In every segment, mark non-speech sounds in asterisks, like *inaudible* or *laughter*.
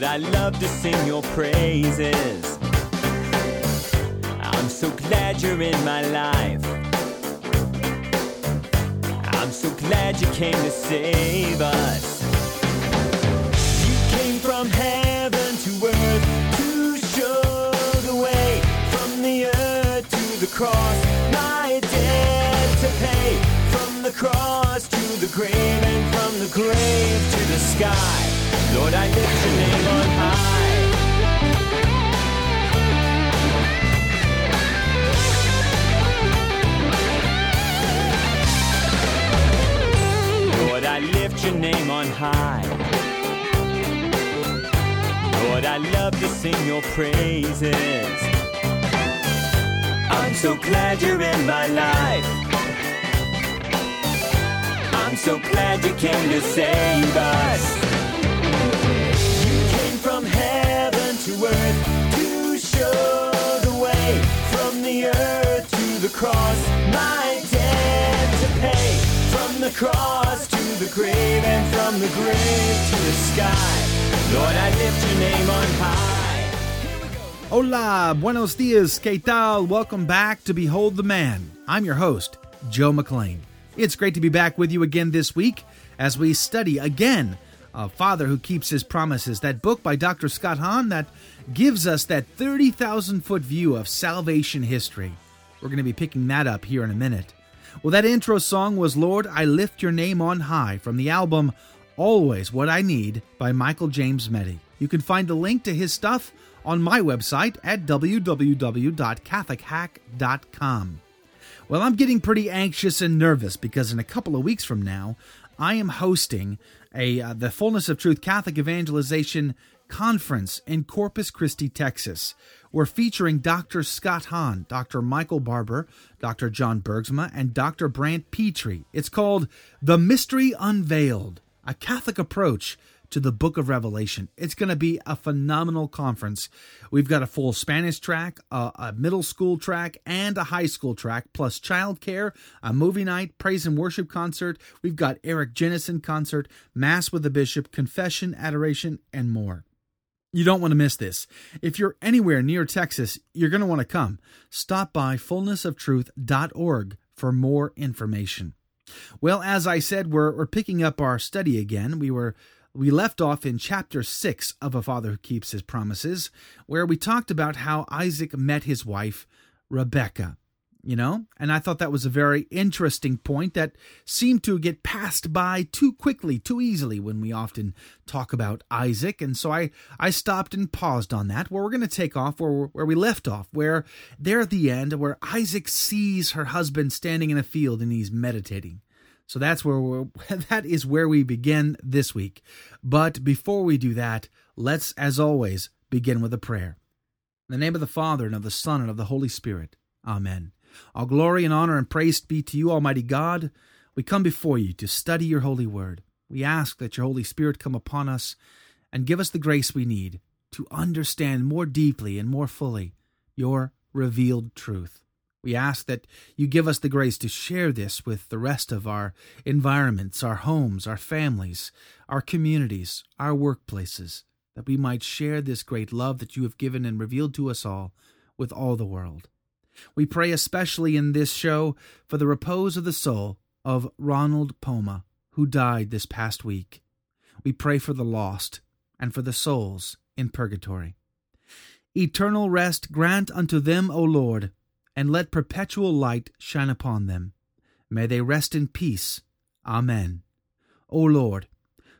Lord, I love to sing your praises. I'm so glad you're in my life. I'm so glad you came to save us. You came from heaven to earth to show the way from the earth to the cross. My debt to pay from the cross to the grave and from the grave to the sky. Lord, I lift your name on high. Lord, I lift your name on high. Lord, I love to sing your praises. I'm so glad you're in my life. I'm so glad you came to save us. From heaven to earth to show the way from the earth to the cross. My debt to pay from the cross to the grave and from the grave to the sky. Lord, I lift your name on high. Hola, buenos dias, ¿qué tal? Welcome back to Behold the Man. I'm your host, Joe McLean. It's great to be back with you again this week as we study again A Father Who Keeps His Promises, that book by Dr. Scott Hahn that gives us that 30,000 foot view of salvation history. We're going to be picking that up here in a minute. Well, that intro song was Lord, I Lift Your Name on High from the album Always What I Need by Michael James Mette. You can find the link to his stuff on my website at www.cathochack.com. Well, I'm getting pretty anxious and nervous because in a couple of weeks from now, I am hosting a uh, the Fullness of Truth Catholic Evangelization conference in Corpus Christi, Texas. We're featuring Dr. Scott Hahn, Dr. Michael Barber, Dr. John Bergsma, and Dr. Brant Pitre. It's called The Mystery Unveiled, a Catholic approach to the book of Revelation. It's going to be a phenomenal conference. We've got a full Spanish track, a, a middle school track, and a high school track, plus childcare, a movie night, praise and worship concert. We've got Eric Jennison concert, Mass with the Bishop, confession, adoration, and more. You don't want to miss this. If you're anywhere near Texas, you're going to want to come. Stop by fullnessoftruth.org for more information. Well, as I said, we're, we're picking up our study again. We were we left off in chapter 6 of A Father Who Keeps His Promises, where we talked about how Isaac met his wife, Rebecca. You know, and I thought that was a very interesting point that seemed to get passed by too quickly, too easily when we often talk about Isaac. And so I, I stopped and paused on that, where we're going to take off where, where we left off, where there at the end, where Isaac sees her husband standing in a field and he's meditating. So that's where *laughs* that is where we begin this week. But before we do that, let's, as always, begin with a prayer. In the name of the Father and of the Son and of the Holy Spirit. Amen. All glory and honor and praise be to you, Almighty God. We come before you to study your holy word. We ask that your Holy Spirit come upon us and give us the grace we need to understand more deeply and more fully your revealed truth. We ask that you give us the grace to share this with the rest of our environments, our homes, our families, our communities, our workplaces, that we might share this great love that you have given and revealed to us all with all the world. We pray especially in this show for the repose of the soul of Ronald Poma, who died this past week. We pray for the lost and for the souls in purgatory. Eternal rest grant unto them, O Lord, and let perpetual light shine upon them. May they rest in peace. Amen. O Lord,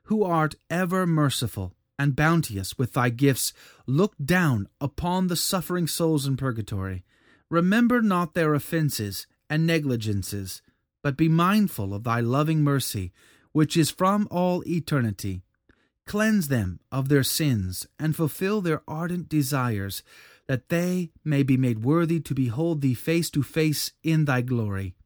who art ever merciful and bounteous with thy gifts, look down upon the suffering souls in purgatory. Remember not their offences and negligences, but be mindful of thy loving mercy, which is from all eternity. Cleanse them of their sins, and fulfill their ardent desires, that they may be made worthy to behold thee face to face in thy glory.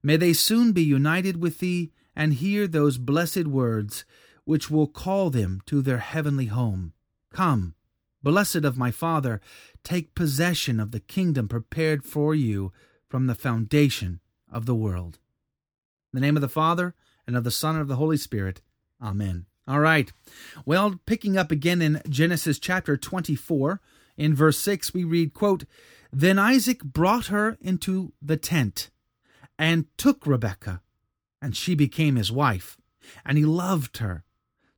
May they soon be united with thee and hear those blessed words which will call them to their heavenly home. Come, blessed of my Father, take possession of the kingdom prepared for you from the foundation of the world. In the name of the Father, and of the Son, and of the Holy Spirit. Amen. All right. Well, picking up again in Genesis chapter 24, in verse 6, we read, quote, Then Isaac brought her into the tent and took Rebekah, and she became his wife, and he loved her.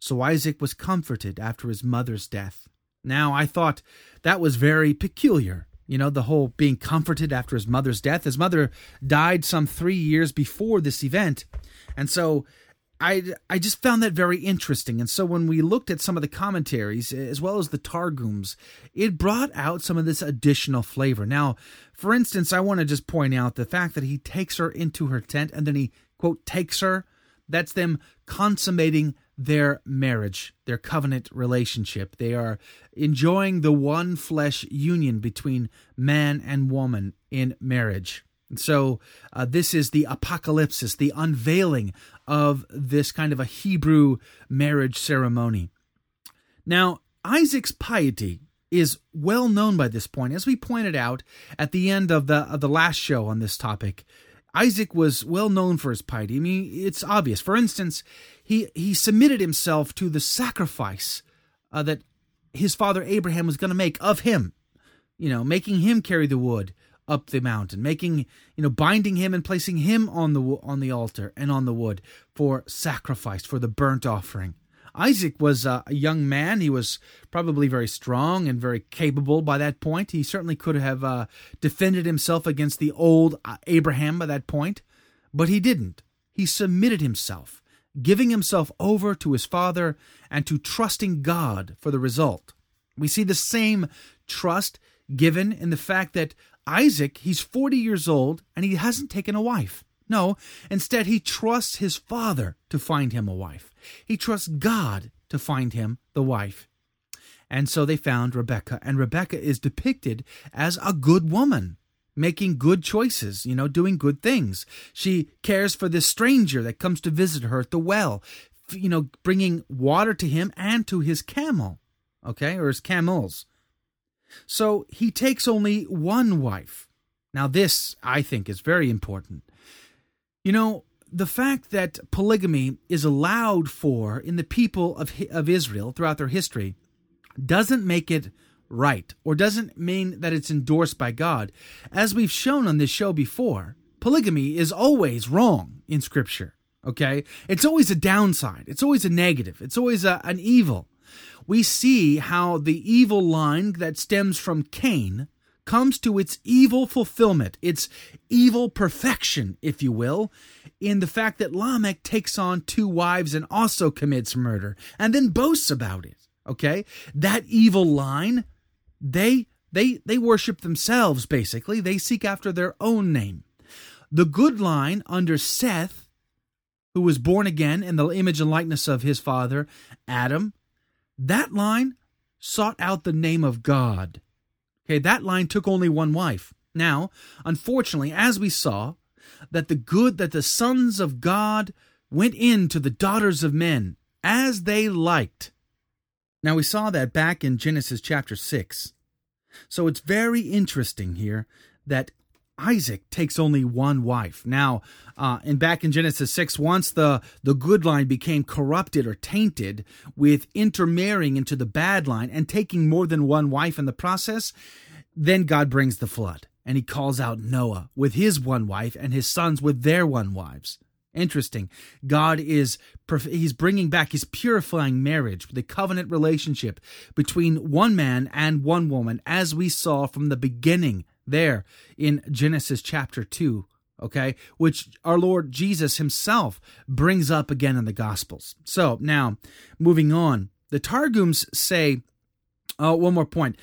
So Isaac was comforted after his mother's death. Now, I thought that was very peculiar. You know, the whole being comforted after his mother's death. His mother died some three years before this event. And so I, I just found that very interesting. And so when we looked at some of the commentaries, as well as the Targums, it brought out some of this additional flavor. Now, for instance, I want to just point out the fact that he takes her into her tent and then he, quote, takes her. That's them consummating their marriage, their covenant relationship. They are enjoying the one flesh union between man and woman in marriage. And so, uh, this is the apocalypse, the unveiling of this kind of a Hebrew marriage ceremony. Now, Isaac's piety is well known by this point, as we pointed out at the end of the of the last show on this topic. Isaac was well known for his piety. I mean, it's obvious. For instance, he he submitted himself to the sacrifice uh, that his father Abraham was going to make of him. You know, making him carry the wood up the mountain, making you know, binding him and placing him on the on the altar and on the wood for sacrifice for the burnt offering. Isaac was uh, a young man. He was probably very strong and very capable by that point. He certainly could have uh, defended himself against the old uh, Abraham by that point, but he didn't. He submitted himself, giving himself over to his father and to trusting God for the result. We see the same trust given in the fact that Isaac, he's 40 years old and he hasn't taken a wife. No, instead, he trusts his father to find him a wife. He trusts God to find him the wife. And so they found Rebecca, and Rebecca is depicted as a good woman, making good choices, you know, doing good things. She cares for this stranger that comes to visit her at the well, you know, bringing water to him and to his camel, okay, or his camels. So he takes only one wife. Now, this, I think, is very important. You know, the fact that polygamy is allowed for in the people of, of Israel throughout their history doesn't make it right or doesn't mean that it's endorsed by God. As we've shown on this show before, polygamy is always wrong in Scripture. Okay? It's always a downside, it's always a negative, it's always a, an evil. We see how the evil line that stems from Cain comes to its evil fulfillment, its evil perfection, if you will, in the fact that Lamech takes on two wives and also commits murder and then boasts about it. Okay? That evil line, they they they worship themselves basically. They seek after their own name. The good line under Seth, who was born again in the image and likeness of his father Adam, that line sought out the name of God Okay, that line took only one wife. Now, unfortunately, as we saw, that the good that the sons of God went in to the daughters of men as they liked. Now, we saw that back in Genesis chapter 6. So it's very interesting here that Isaac takes only one wife. Now, uh, and back in Genesis 6, once the, the good line became corrupted or tainted with intermarrying into the bad line and taking more than one wife in the process, then God brings the flood and he calls out Noah with his one wife and his sons with their one wives. Interesting. God is he's bringing back his purifying marriage, the covenant relationship between one man and one woman as we saw from the beginning there in Genesis chapter 2 okay, which our Lord Jesus himself brings up again in the Gospels. So now, moving on, the Targums say, oh, one more point.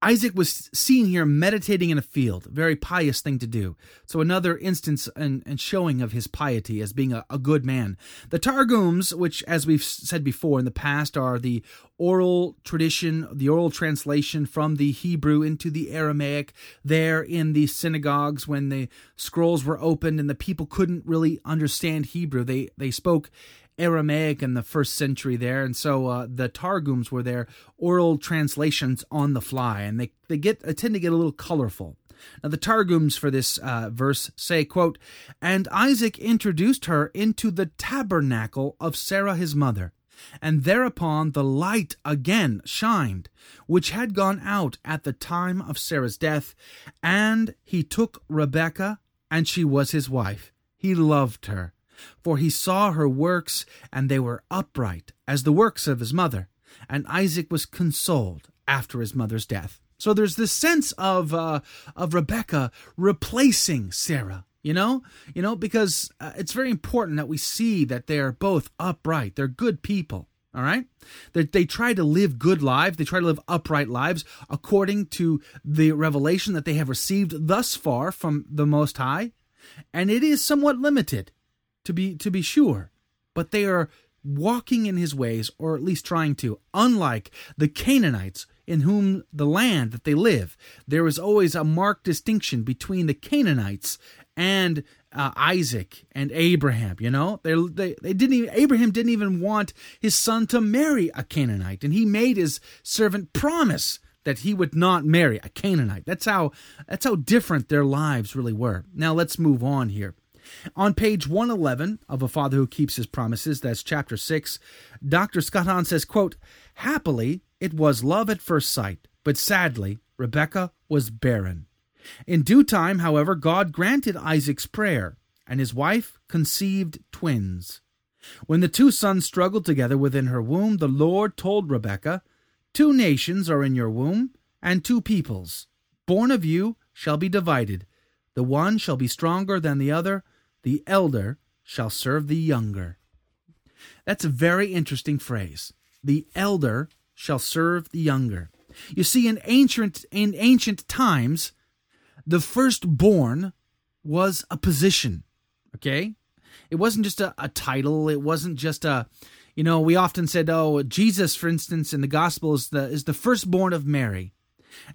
Isaac was seen here meditating in a field, a very pious thing to do. So another instance and, showing of his piety as being a, a, good man. The Targums, which as we've said before in the past are the oral tradition, the oral translation from the Hebrew into the Aramaic there in the synagogues when the scrolls were opened and the people couldn't really understand Hebrew. They they spoke Aramaic in the first century there, and so uh, the Targums were their oral translations on the fly, and they they get they tend to get a little colorful. Now the Targums for this uh, verse say, "quote And Isaac introduced her into the tabernacle of Sarah his mother." And thereupon the light again shined, which had gone out at the time of Sarah's death, and he took Rebekah, and she was his wife. He loved her for he saw her works, and they were upright as the works of his mother. And Isaac was consoled after his mother's death. So there's this sense of uh, of Rebecca replacing Sarah. You know, you know, because uh, it's very important that we see that they are both upright. They're good people. All right, they they try to live good lives. They try to live upright lives according to the revelation that they have received thus far from the Most High, and it is somewhat limited to be to be sure, but they are walking in his ways, or at least trying to, unlike the Canaanites in whom the land that they live. There is always a marked distinction between the Canaanites and uh, Isaac and Abraham. You know, they, they they didn't even Abraham didn't even want his son to marry a Canaanite, and he made his servant promise that he would not marry a Canaanite. That's how that's how different their lives really were. Now let's move on here. On page 111 of A Father Who Keeps His Promises, that's chapter 6, Dr. Scott Hahn says, quote, Happily, it was love at first sight, but sadly, Rebecca was barren. In due time, however, God granted Isaac's prayer, and his wife conceived twins. When the two sons struggled together within her womb, the Lord told Rebekah, Two nations are in your womb, and two peoples, born of you, shall be divided. The one shall be stronger than the other, the elder shall serve the younger. That's a very interesting phrase. The elder shall serve the younger. You see, in ancient in ancient times, the firstborn was a position. Okay? It wasn't just a, a title, it wasn't just a you know, we often said, oh, Jesus, for instance, in the gospel the is the firstborn of Mary.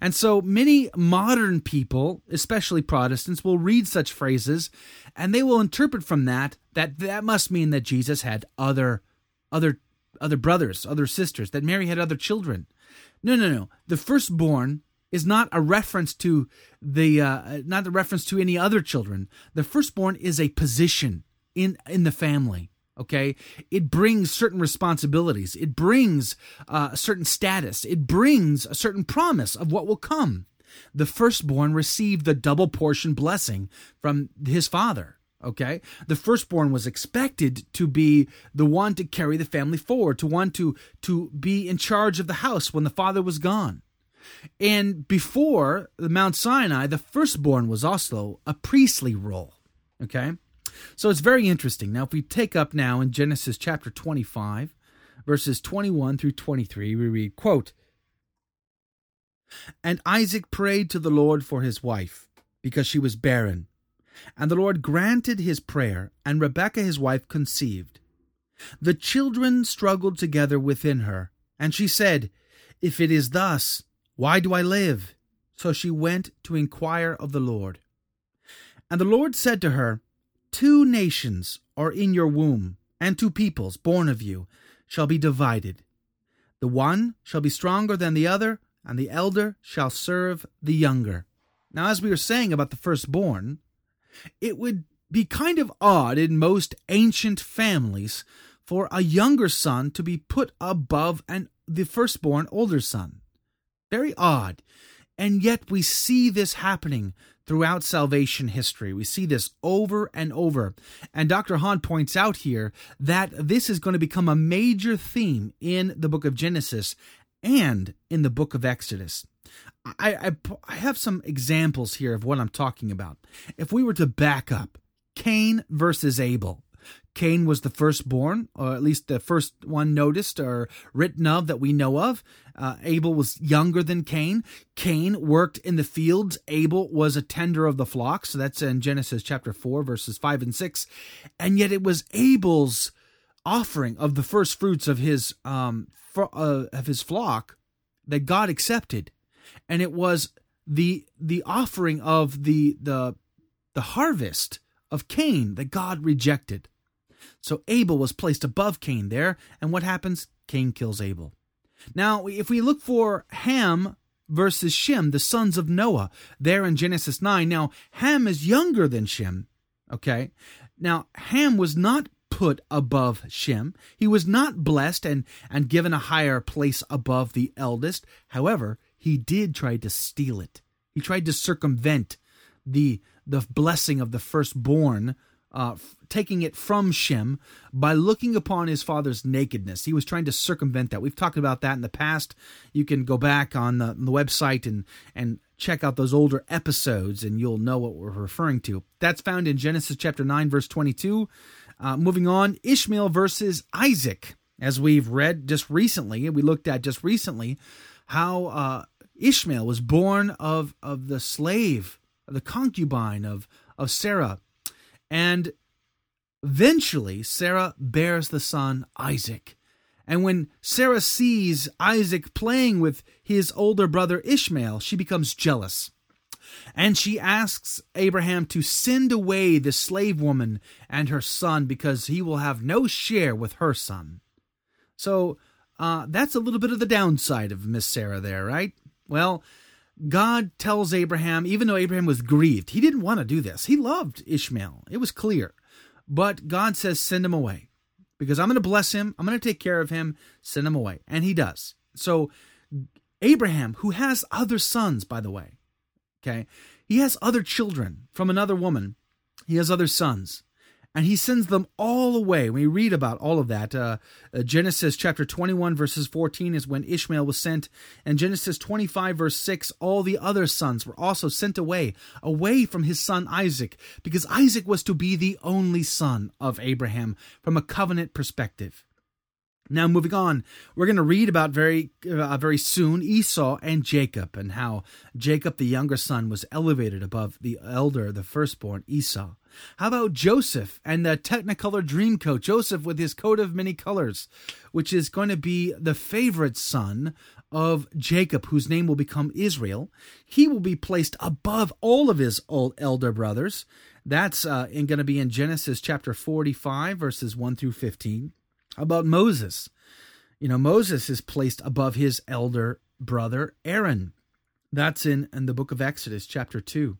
And so many modern people, especially Protestants, will read such phrases and they will interpret from that that that must mean that Jesus had other other other brothers, other sisters, that Mary had other children. No, no, no. The firstborn is not a reference to the uh, not the reference to any other children. The firstborn is a position in in the family okay? It brings certain responsibilities. It brings uh, a certain status. It brings a certain promise of what will come. The firstborn received the double portion blessing from his father okay? The firstborn was expected to be the one to carry the family forward to want to to be in charge of the house when the father was gone. And before the mount sinai the firstborn was also a priestly role okay so it's very interesting. Now, if we take up now in Genesis chapter 25, verses 21 through 23, we read, quote, And Isaac prayed to the Lord for his wife, because she was barren. And the Lord granted his prayer, and Rebekah his wife conceived. The children struggled together within her, and she said, If it is thus, why do I live? So she went to inquire of the Lord. And the Lord said to her, Two nations are in your womb, and two peoples born of you shall be divided. The one shall be stronger than the other, and the elder shall serve the younger. Now, as we were saying about the firstborn, it would be kind of odd in most ancient families for a younger son to be put above an, the firstborn older son. Very odd. And yet we see this happening throughout salvation history. We see this over and over. And Dr. Hahn points out here that this is going to become a major theme in the book of Genesis and in the book of Exodus. I, I, I have some examples here of what I'm talking about. If we were to back up, Cain versus Abel. Cain was the firstborn, or at least the first one noticed or written of that we know of. Uh, Abel was younger than Cain. Cain worked in the fields. Abel was a tender of the flock. So that's in Genesis chapter 4, verses 5 and 6. And yet it was Abel's offering of the first fruits of his um uh, of his flock that God accepted, and it was the the offering of the the the harvest of Cain that God rejected. So Abel was placed above Cain there, and what happens? Cain kills Abel. Now, if we look for Ham versus Shem, the sons of Noah, there in Genesis 9, now Ham is younger than Shem, okay? Now, Ham was not put above Shem. He was not blessed and, and given a higher place above the eldest. However, he did try to steal it. He tried to circumvent the the blessing of the firstborn, uh, taking it from Shem by looking upon his father's nakedness. He was trying to circumvent that. We've talked about that in the past. You can go back on the, on the website and and check out those older episodes, and you'll know what we're referring to. That's found in Genesis chapter nine, verse twenty-two. Uh, moving on, Ishmael versus Isaac. As we've read just recently, and we looked at just recently how uh, Ishmael was born of, of the slave, the concubine of, of Sarah. And eventually, Sarah bears the son Isaac. And when Sarah sees Isaac playing with his older brother Ishmael, she becomes jealous. And she asks Abraham to send away the slave woman and her son because he will have no share with her son. So uh, that's a little bit of the downside of Miss Sarah there, right? Well, God tells Abraham, even though Abraham was grieved, he didn't want to do this. He loved Ishmael, it was clear. But God says, send him away because I'm going to bless him. I'm going to take care of him. Send him away. And he does. So, Abraham, who has other sons, by the way, Okay. He has other children from another woman. He has other sons. And he sends them all away. We read about all of that. Uh, uh, Genesis chapter 21, verses 14 is when Ishmael was sent. And Genesis 25, verse 6, all the other sons were also sent away, away from his son Isaac, because Isaac was to be the only son of Abraham from a covenant perspective. Now, moving on, we're going to read about very, uh, very soon Esau and Jacob, and how Jacob, the younger son, was elevated above the elder, the firstborn Esau. How about Joseph and the Technicolor Dreamcoat? Joseph with his coat of many colors, which is going to be the favorite son of Jacob, whose name will become Israel. He will be placed above all of his old elder brothers. That's uh, going to be in Genesis chapter 45, verses 1 through 15 How about Moses. You know, Moses is placed above his elder brother Aaron. That's in, in the book of Exodus, chapter 2.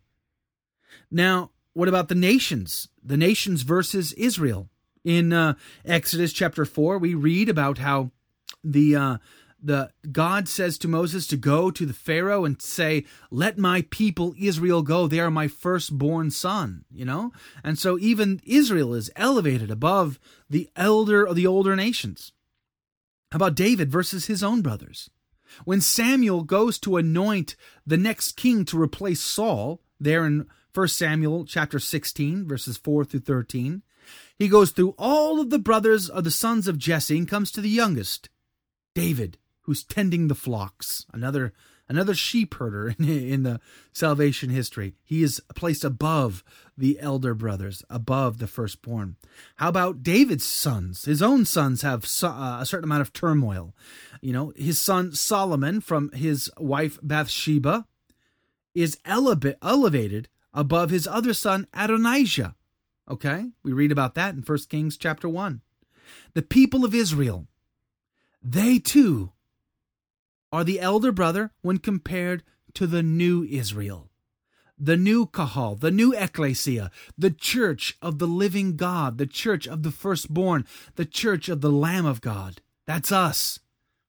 Now, what about the nations? The nations versus Israel. In uh, Exodus chapter 4, we read about how the uh, the God says to Moses to go to the Pharaoh and say, "Let my people Israel go. They are my firstborn son." You know, and so even Israel is elevated above the elder of the older nations. How about David versus his own brothers? When Samuel goes to anoint the next king to replace Saul, there in 1 Samuel chapter 16, verses 4 through 13, he goes through all of the brothers of the sons of Jesse and comes to the youngest, David who's tending the flocks. Another another sheep herder in, in the salvation history. He is placed above the elder brothers, above the firstborn. How about David's sons? His own sons have uh, a certain amount of turmoil. You know, his son Solomon from his wife Bathsheba is elevated above his other son Adonijah. Okay? We read about that in 1 Kings chapter 1. The people of Israel, they too are the elder brother when compared to the new Israel, the new Kahal, the new Ecclesia, the church of the living God, the church of the firstborn, the church of the Lamb of God. That's us.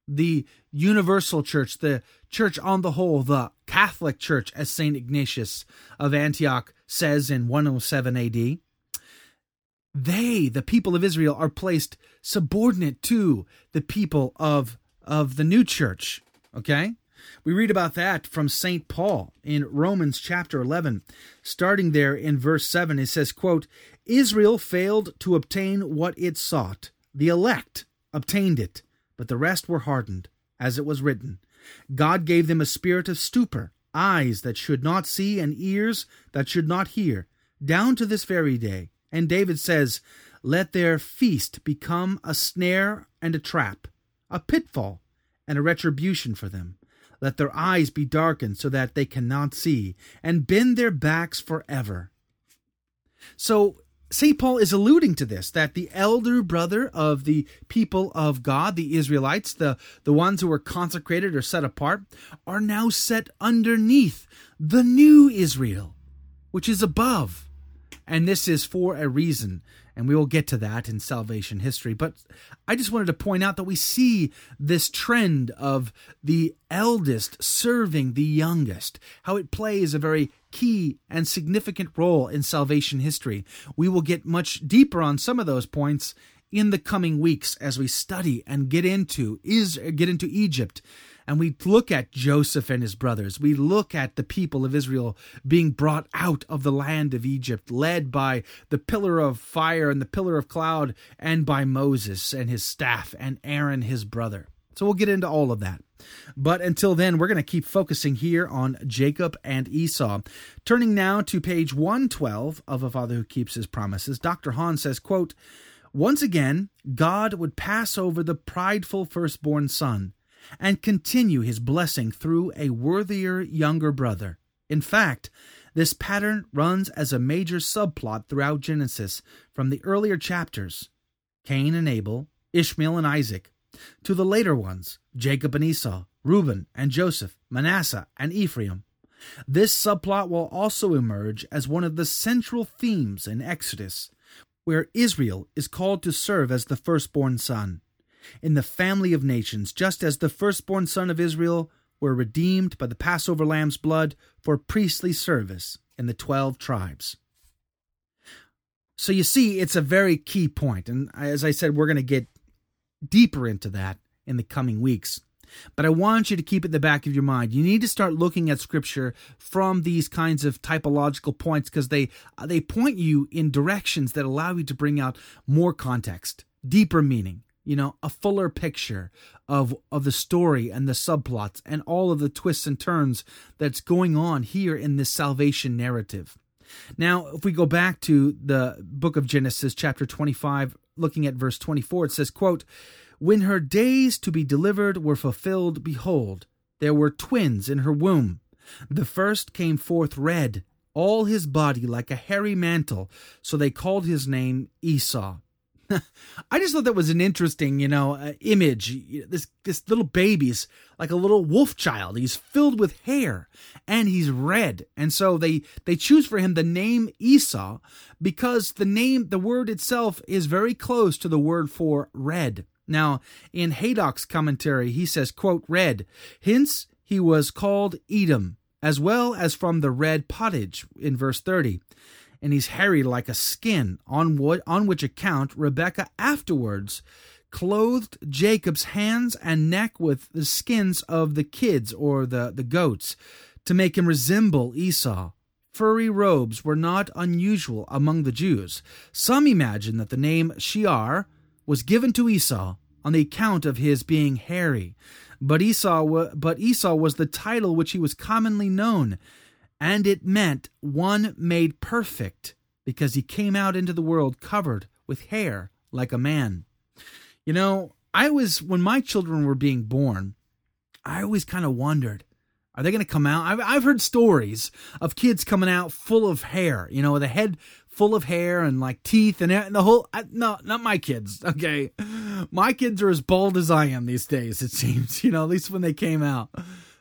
The universal church, the church on the whole, the Catholic church, as St. Ignatius of Antioch says in 107 AD. They, the people of Israel, are placed subordinate to the people of, of the new church, Okay? We read about that from St. Paul in Romans chapter 11. Starting there in verse 7, it says, quote, Israel failed to obtain what it sought. The elect obtained it, but the rest were hardened, as it was written. God gave them a spirit of stupor, eyes that should not see, and ears that should not hear, down to this very day. And David says, Let their feast become a snare and a trap, a pitfall and a retribution for them. Let their eyes be darkened so that they cannot see, and bend their backs forever. So, St. Paul is alluding to this that the elder brother of the people of God, the Israelites, the, the ones who were consecrated or set apart, are now set underneath the new Israel, which is above. And this is for a reason and we will get to that in salvation history. But I just wanted to point out that we see this trend of the eldest serving the youngest, how it plays a very key and significant role in salvation history. We will get much deeper on some of those points in the coming weeks as we study and get into is get into Egypt and we look at Joseph and his brothers. We look at the people of Israel being brought out of the land of Egypt, led by the pillar of fire and the pillar of cloud, and by Moses and his staff, and Aaron his brother. So we'll get into all of that. But until then, we're going to keep focusing here on Jacob and Esau. Turning now to page 112 of A Father Who Keeps His Promises, Dr. Hahn says, quote, Once again, God would pass over the prideful firstborn son and continue his blessing through a worthier younger brother. In fact, this pattern runs as a major subplot throughout Genesis from the earlier chapters Cain and Abel, Ishmael and Isaac, to the later ones Jacob and Esau, Reuben and Joseph, Manasseh and Ephraim. This subplot will also emerge as one of the central themes in Exodus, where Israel is called to serve as the firstborn son in the family of nations, just as the firstborn son of Israel were redeemed by the Passover lamb's blood for priestly service in the twelve tribes. So you see, it's a very key point, and as I said, we're going to get deeper into that in the coming weeks. But I want you to keep it in the back of your mind. You need to start looking at scripture from these kinds of typological points because they they point you in directions that allow you to bring out more context, deeper meaning you know a fuller picture of of the story and the subplots and all of the twists and turns that's going on here in this salvation narrative. Now if we go back to the book of genesis chapter 25 looking at verse 24 it says quote when her days to be delivered were fulfilled behold there were twins in her womb. The first came forth red all his body like a hairy mantle so they called his name esau *laughs* I just thought that was an interesting, you know, uh, image. This this little baby's like a little wolf child. He's filled with hair and he's red. And so they they choose for him the name Esau because the name the word itself is very close to the word for red. Now, in Haydock's commentary, he says, quote, red. Hence he was called Edom, as well as from the red pottage in verse 30 and he's hairy like a skin, on, what, on which account Rebekah afterwards clothed Jacob's hands and neck with the skins of the kids or the, the goats to make him resemble Esau. Furry robes were not unusual among the Jews. Some imagine that the name Seir was given to Esau on the account of his being hairy, but Esau, but Esau was the title which he was commonly known and it meant one made perfect because he came out into the world covered with hair like a man. You know, I was, when my children were being born, I always kind of wondered, are they going to come out? I've, I've heard stories of kids coming out full of hair, you know, with a head full of hair and like teeth and, the whole. I, no, not my kids. Okay. My kids are as bald as I am these days, it seems, *laughs* you know, at least when they came out.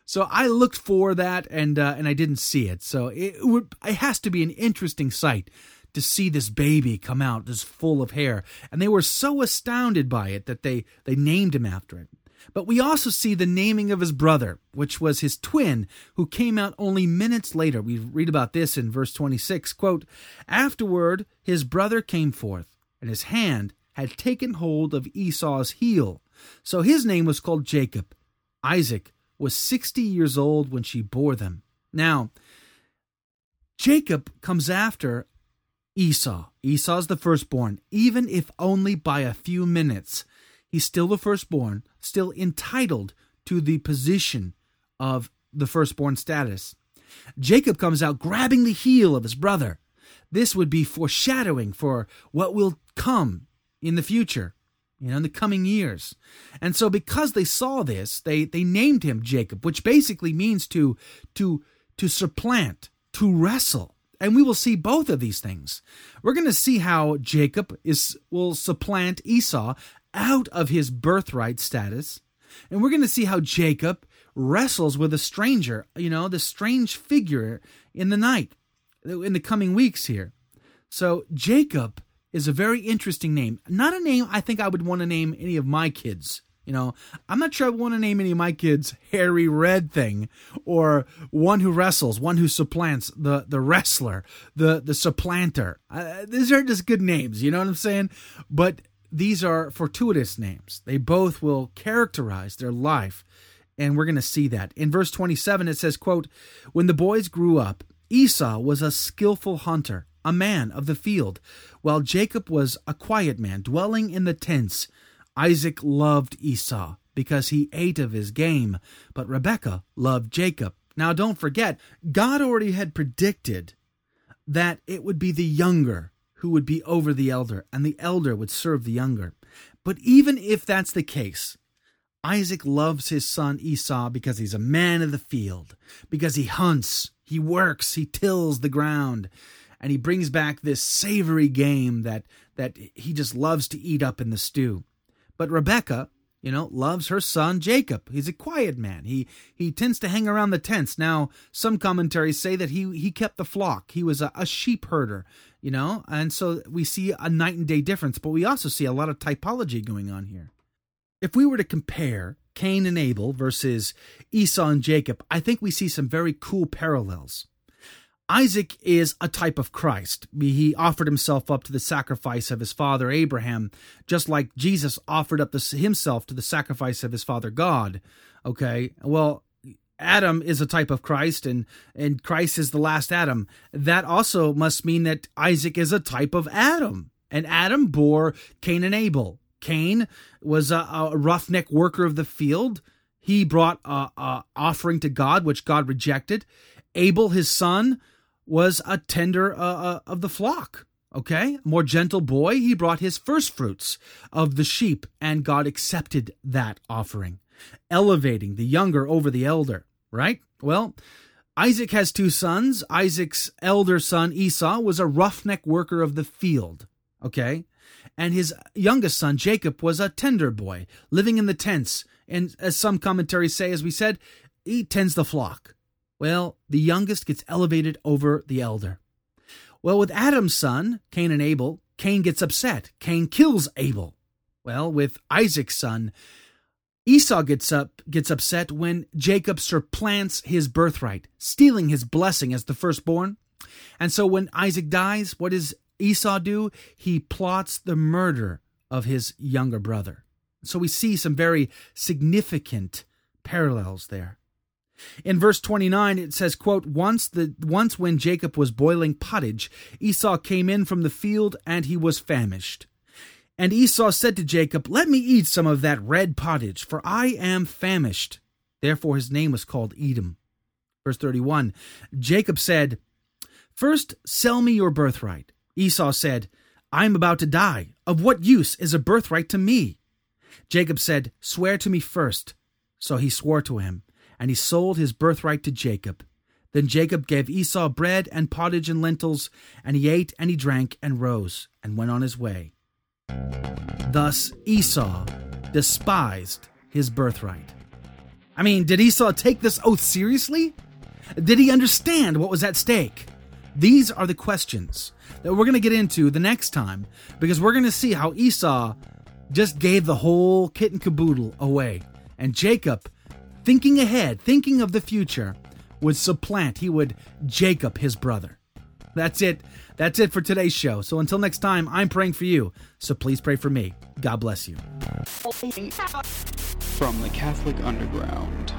So I looked for that and uh, and I didn't see it. So it would it has to be an interesting sight to see this baby come out just full of hair. And they were so astounded by it that they they named him after it. But we also see the naming of his brother, which was his twin, who came out only minutes later. We read about this in verse 26. Quote, Afterward, his brother came forth, and his hand had taken hold of Esau's heel. So his name was called Jacob. Isaac was 60 years old when she bore them. Now, Jacob comes after Esau. Esau's the firstborn, even if only by a few minutes. He's still the firstborn, still entitled to the position of the firstborn status. Jacob comes out grabbing the heel of his brother. This would be foreshadowing for what will come in the future, you know, in the coming years. And so because they saw this, they they named him Jacob, which basically means to to to supplant, to wrestle. And we will see both of these things. We're going to see how Jacob is will supplant Esau out of his birthright status. And we're going to see how Jacob wrestles with a stranger, you know, the strange figure in the night, in the coming weeks here. So, Jacob is a very interesting name. Not a name I think I would want to name any of my kids. You know, I'm not sure I want to name any of my kids Harry Red Thing or one who wrestles, one who supplants the the wrestler, the the supplanter. Uh, these are just good names, you know what I'm saying? But these are fortuitous names. They both will characterize their life, and we're going to see that. In verse 27 it says, quote, "When the boys grew up, Esau was a skillful hunter, a man of the field, while Jacob was a quiet man, dwelling in the tents." Isaac loved Esau because he ate of his game, but Rebekah loved Jacob. Now, don't forget, God already had predicted that it would be the younger who would be over the elder, and the elder would serve the younger. But even if that's the case, Isaac loves his son Esau because he's a man of the field, because he hunts, he works, he tills the ground, and he brings back this savory game that, that he just loves to eat up in the stew. But Rebecca, you know, loves her son Jacob. He's a quiet man. He he tends to hang around the tents. Now, some commentaries say that he he kept the flock. He was a, a sheep herder, you know, and so we see a night and day difference. But we also see a lot of typology going on here. If we were to compare Cain and Abel versus Esau and Jacob, I think we see some very cool parallels. Isaac is a type of Christ. He offered himself up to the sacrifice of his father Abraham, just like Jesus offered up himself to the sacrifice of his father God. Okay, well, Adam is a type of Christ, and and Christ is the last Adam. That also must mean that Isaac is a type of Adam, and Adam bore Cain and Abel. Cain was a, a roughneck worker of the field. He brought a, a offering to God, which God rejected. Abel, his son, was a tender uh, uh, of the flock. Okay, more gentle boy, he brought his first fruits of the sheep, and God accepted that offering, elevating the younger over the elder, right? Well, Isaac has two sons. Isaac's elder son, Esau, was a roughneck worker of the field, okay? And his youngest son, Jacob, was a tender boy, living in the tents. And as some commentaries say, as we said, he tends the flock. Well, the youngest gets elevated over the elder. Well, with Adam's son, Cain and Abel, Cain gets upset. Cain kills Abel. Well, with Isaac's son, Esau gets up gets upset when Jacob supplants his birthright, stealing his blessing as the firstborn. And so when Isaac dies, what does Esau do? He plots the murder of his younger brother. So we see some very significant parallels there. In verse 29 it says quote once the once when Jacob was boiling pottage Esau came in from the field and he was famished. And Esau said to Jacob, Let me eat some of that red pottage, for I am famished. Therefore his name was called Edom. Verse 31 Jacob said, First sell me your birthright. Esau said, I am about to die. Of what use is a birthright to me? Jacob said, Swear to me first. So he swore to him and he sold his birthright to Jacob. Then Jacob gave Esau bread and pottage and lentils, and he ate and he drank and rose and went on his way. Thus Esau despised his birthright. I mean, did Esau take this oath seriously? Did he understand what was at stake? These are the questions that we're going to get into the next time because we're going to see how Esau just gave the whole kit and caboodle away. And Jacob thinking ahead, thinking of the future, would supplant, he would Jacob his brother. That's it. That's it for today's show. So until next time, I'm praying for you. So please pray for me. God bless you. From the Catholic Underground.